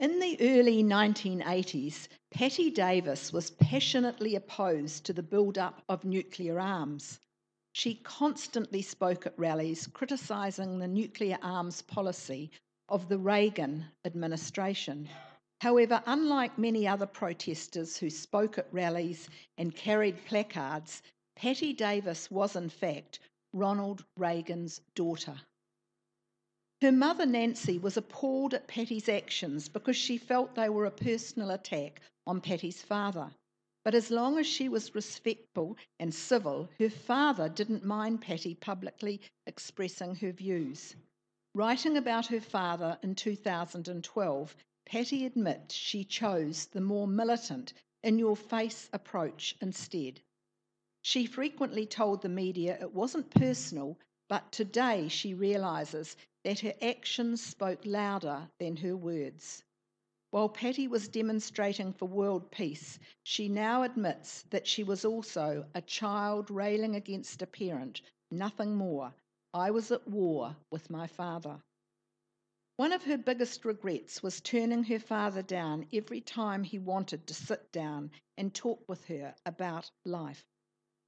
In the early 1980s, Patti Davis was passionately opposed to the build up of nuclear arms. She constantly spoke at rallies criticising the nuclear arms policy of the Reagan administration. However, unlike many other protesters who spoke at rallies and carried placards, Patti Davis was in fact Ronald Reagan's daughter. Her mother, Nancy, was appalled at Patti's actions because she felt they were a personal attack on Patti's father. But as long as she was respectful and civil, her father didn't mind Patti publicly expressing her views. Writing about her father in 2012, Patti admits she chose the more militant, in your face approach instead. She frequently told the media it wasn't personal, but today she realises that her actions spoke louder than her words. While Patti was demonstrating for world peace, she now admits that she was also a child railing against a parent, nothing more. I was at war with my father. One of her biggest regrets was turning her father down every time he wanted to sit down and talk with her about life.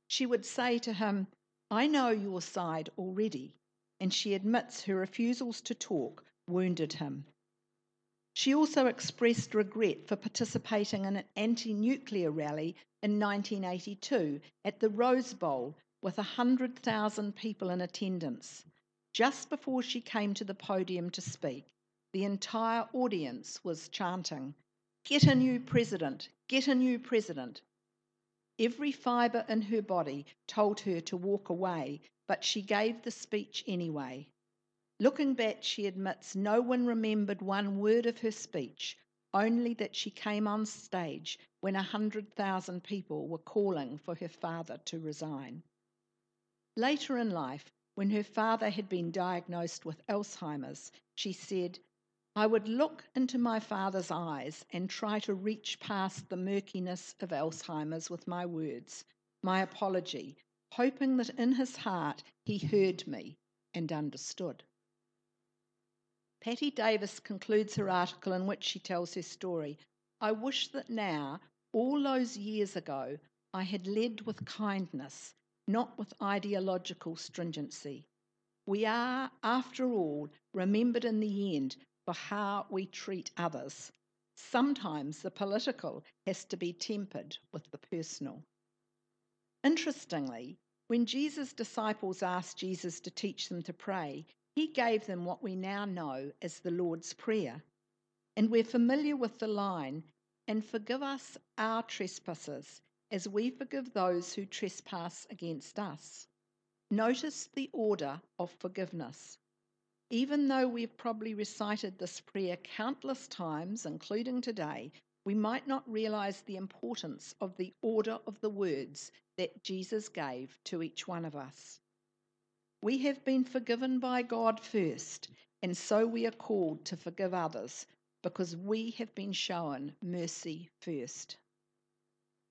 She would say to him, I know your side already and she admits her refusals to talk wounded him. She also expressed regret for participating in an anti nuclear rally in 1982 at the Rose Bowl with 100,000 people in attendance. Just before she came to the podium to speak, the entire audience was chanting, Get a new president, get a new president. Every fibre in her body told her to walk away, but she gave the speech anyway. Looking back, she admits no one remembered one word of her speech, only that she came on stage when a hundred thousand people were calling for her father to resign. Later in life, when her father had been diagnosed with Alzheimer's, she said, I would look into my father's eyes and try to reach past the murkiness of Alzheimer's with my words, my apology, hoping that in his heart he heard me and understood. Patti Davis concludes her article in which she tells her story. I wish that now, all those years ago, I had led with kindness, not with ideological stringency. We are, after all, remembered in the end for how we treat others. Sometimes the political has to be tempered with the personal. Interestingly, when Jesus' disciples asked Jesus to teach them to pray, he gave them what we now know as the Lord's Prayer. And we're familiar with the line, and forgive us our trespasses as we forgive those who trespass against us. Notice the order of forgiveness. Even though we've probably recited this prayer countless times, including today, we might not realize the importance of the order of the words that Jesus gave to each one of us. We have been forgiven by God first, and so we are called to forgive others because we have been shown mercy first.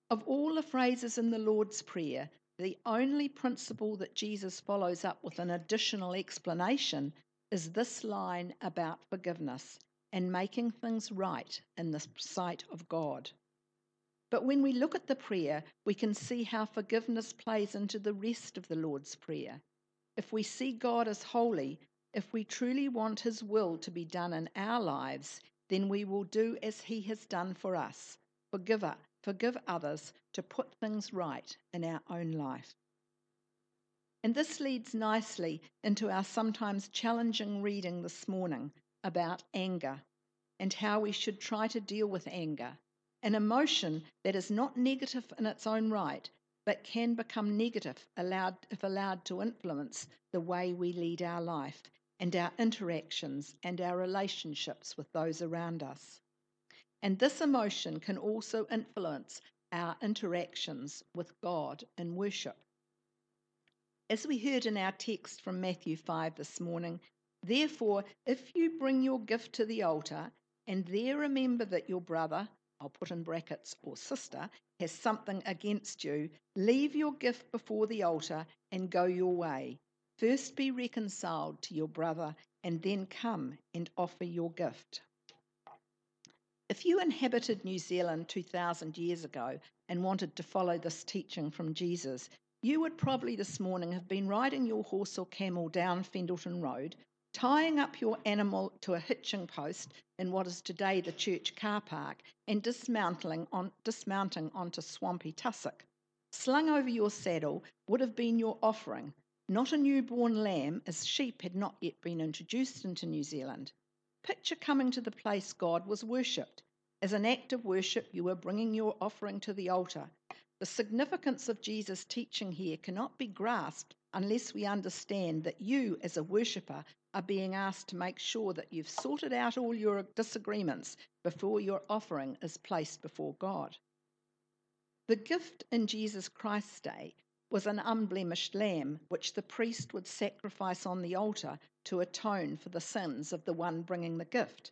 Of all the phrases in the Lord's Prayer, the only principle that Jesus follows up with an additional explanation is this line about forgiveness and making things right in the sight of God. But when we look at the prayer, we can see how forgiveness plays into the rest of the Lord's Prayer. If we see God as holy, if we truly want His will to be done in our lives, then we will do as He has done for us forgive, forgive others to put things right in our own life. And this leads nicely into our sometimes challenging reading this morning about anger and how we should try to deal with anger, an emotion that is not negative in its own right, but can become negative allowed, if allowed to influence the way we lead our life and our interactions and our relationships with those around us. And this emotion can also influence our interactions with God in worship. As we heard in our text from Matthew 5 this morning, Therefore, if you bring your gift to the altar and there remember that your brother, I'll put in brackets, or sister, has something against you, leave your gift before the altar and go your way. First be reconciled to your brother and then come and offer your gift. If you inhabited New Zealand 2,000 years ago and wanted to follow this teaching from Jesus, you would probably this morning have been riding your horse or camel down Fendalton Road, tying up your animal to a hitching post in what is today the church car park, and dismounting, on, dismounting onto swampy tussock. Slung over your saddle would have been your offering, not a newborn lamb, as sheep had not yet been introduced into New Zealand. Picture coming to the place God was worshipped. As an act of worship, you were bringing your offering to the altar. The significance of Jesus' teaching here cannot be grasped unless we understand that you, as a worshipper, are being asked to make sure that you've sorted out all your disagreements before your offering is placed before God. The gift in Jesus Christ's day was an unblemished lamb, which the priest would sacrifice on the altar to atone for the sins of the one bringing the gift.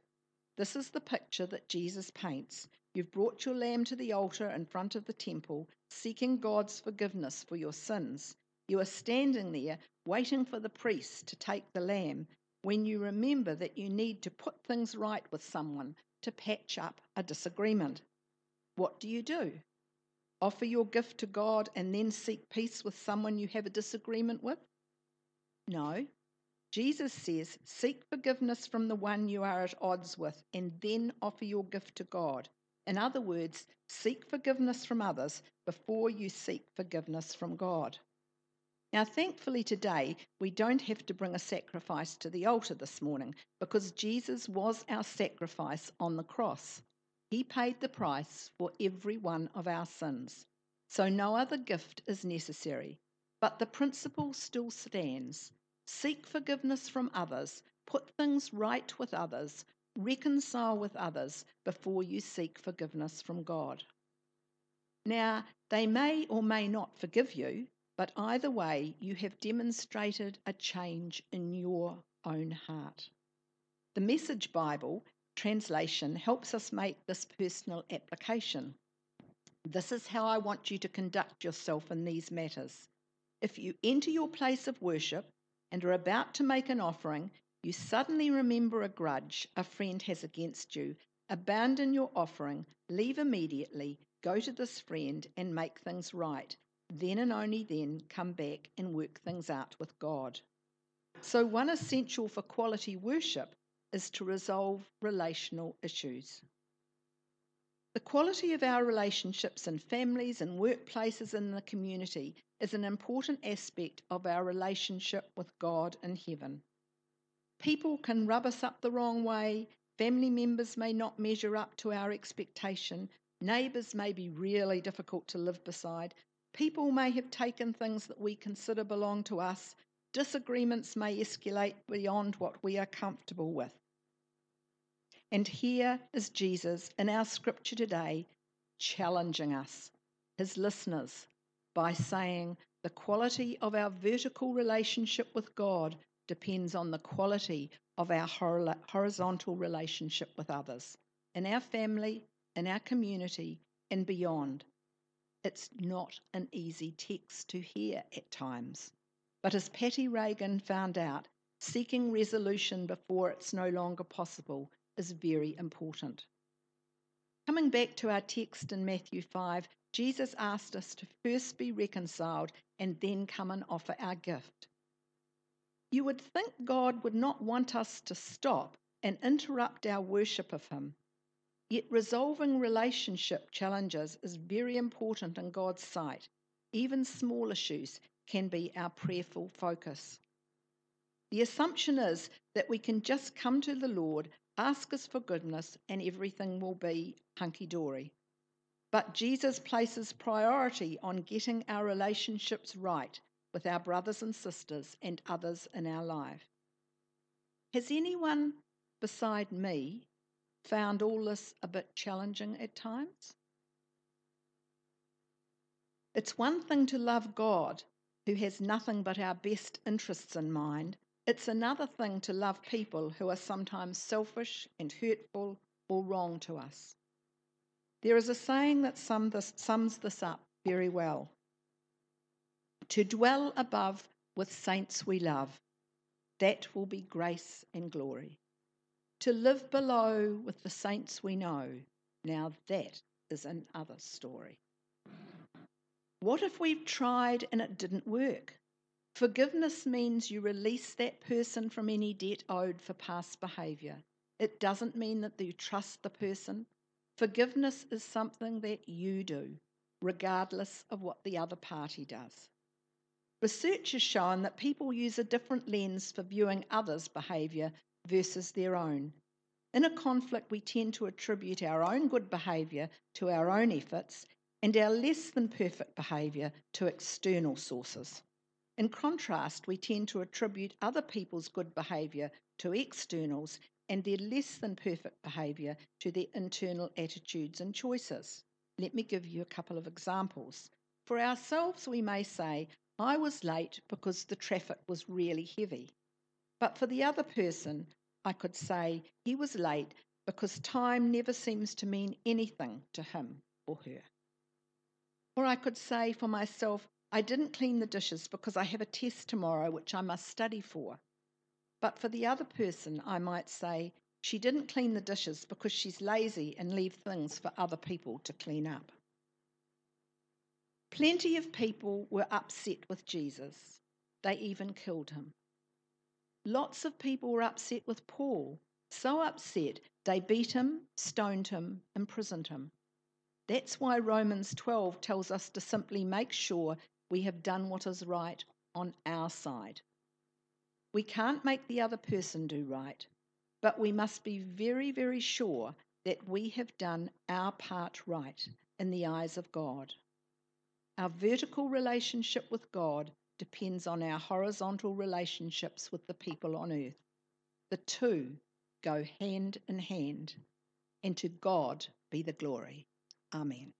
This is the picture that Jesus paints. You've brought your lamb to the altar in front of the temple, seeking God's forgiveness for your sins. You are standing there waiting for the priest to take the lamb when you remember that you need to put things right with someone to patch up a disagreement. What do you do? Offer your gift to God and then seek peace with someone you have a disagreement with? No. Jesus says, seek forgiveness from the one you are at odds with and then offer your gift to God. In other words, seek forgiveness from others before you seek forgiveness from God. Now, thankfully, today we don't have to bring a sacrifice to the altar this morning because Jesus was our sacrifice on the cross. He paid the price for every one of our sins. So no other gift is necessary. But the principle still stands seek forgiveness from others, put things right with others, reconcile with others before you seek forgiveness from God. Now, they may or may not forgive you, but either way, you have demonstrated a change in your own heart. The Message Bible translation helps us make this personal application. This is how I want you to conduct yourself in these matters. If you enter your place of worship and are about to make an offering, you suddenly remember a grudge a friend has against you, abandon your offering, leave immediately, go to this friend and make things right. Then and only then come back and work things out with God. So, one essential for quality worship is to resolve relational issues. The quality of our relationships in families and workplaces in the community is an important aspect of our relationship with God in heaven. People can rub us up the wrong way, family members may not measure up to our expectation, neighbours may be really difficult to live beside, people may have taken things that we consider belong to us. Disagreements may escalate beyond what we are comfortable with. And here is Jesus in our scripture today challenging us, his listeners, by saying the quality of our vertical relationship with God depends on the quality of our horizontal relationship with others, in our family, in our community, and beyond. It's not an easy text to hear at times. But as Patti Reagan found out, seeking resolution before it's no longer possible is very important. Coming back to our text in Matthew 5, Jesus asked us to first be reconciled and then come and offer our gift. You would think God would not want us to stop and interrupt our worship of Him. Yet resolving relationship challenges is very important in God's sight. Even small issues can be our prayerful focus. The assumption is that we can just come to the Lord, ask us forgiveness, and everything will be hunky dory. But Jesus places priority on getting our relationships right with our brothers and sisters and others in our life. Has anyone beside me found all this a bit challenging at times? It's one thing to love God who has nothing but our best interests in mind, it's another thing to love people who are sometimes selfish and hurtful or wrong to us. There is a saying that sums this up very well To dwell above with saints we love, that will be grace and glory. To live below with the saints we know, now that is another story. What if we've tried and it didn't work? Forgiveness means you release that person from any debt owed for past behaviour. It doesn't mean that you trust the person. Forgiveness is something that you do, regardless of what the other party does. Research has shown that people use a different lens for viewing others' behaviour versus their own. In a conflict, we tend to attribute our own good behaviour to our own efforts and our less than perfect behaviour to external sources. In contrast, we tend to attribute other people's good behaviour to externals and their less than perfect behaviour to their internal attitudes and choices. Let me give you a couple of examples. For ourselves, we may say, I was late because the traffic was really heavy. But for the other person, I could say he was late because time never seems to mean anything to him or her. Or I could say for myself, I didn't clean the dishes because I have a test tomorrow which I must study for. But for the other person, I might say, she didn't clean the dishes because she's lazy and leave things for other people to clean up. Plenty of people were upset with Jesus. They even killed him. Lots of people were upset with Paul, so upset they beat him, stoned him, imprisoned him. That's why Romans 12 tells us to simply make sure we have done what is right on our side. We can't make the other person do right, but we must be very, very sure that we have done our part right in the eyes of God. Our vertical relationship with God depends on our horizontal relationships with the people on earth. The two go hand in hand, and to God be the glory. Amen.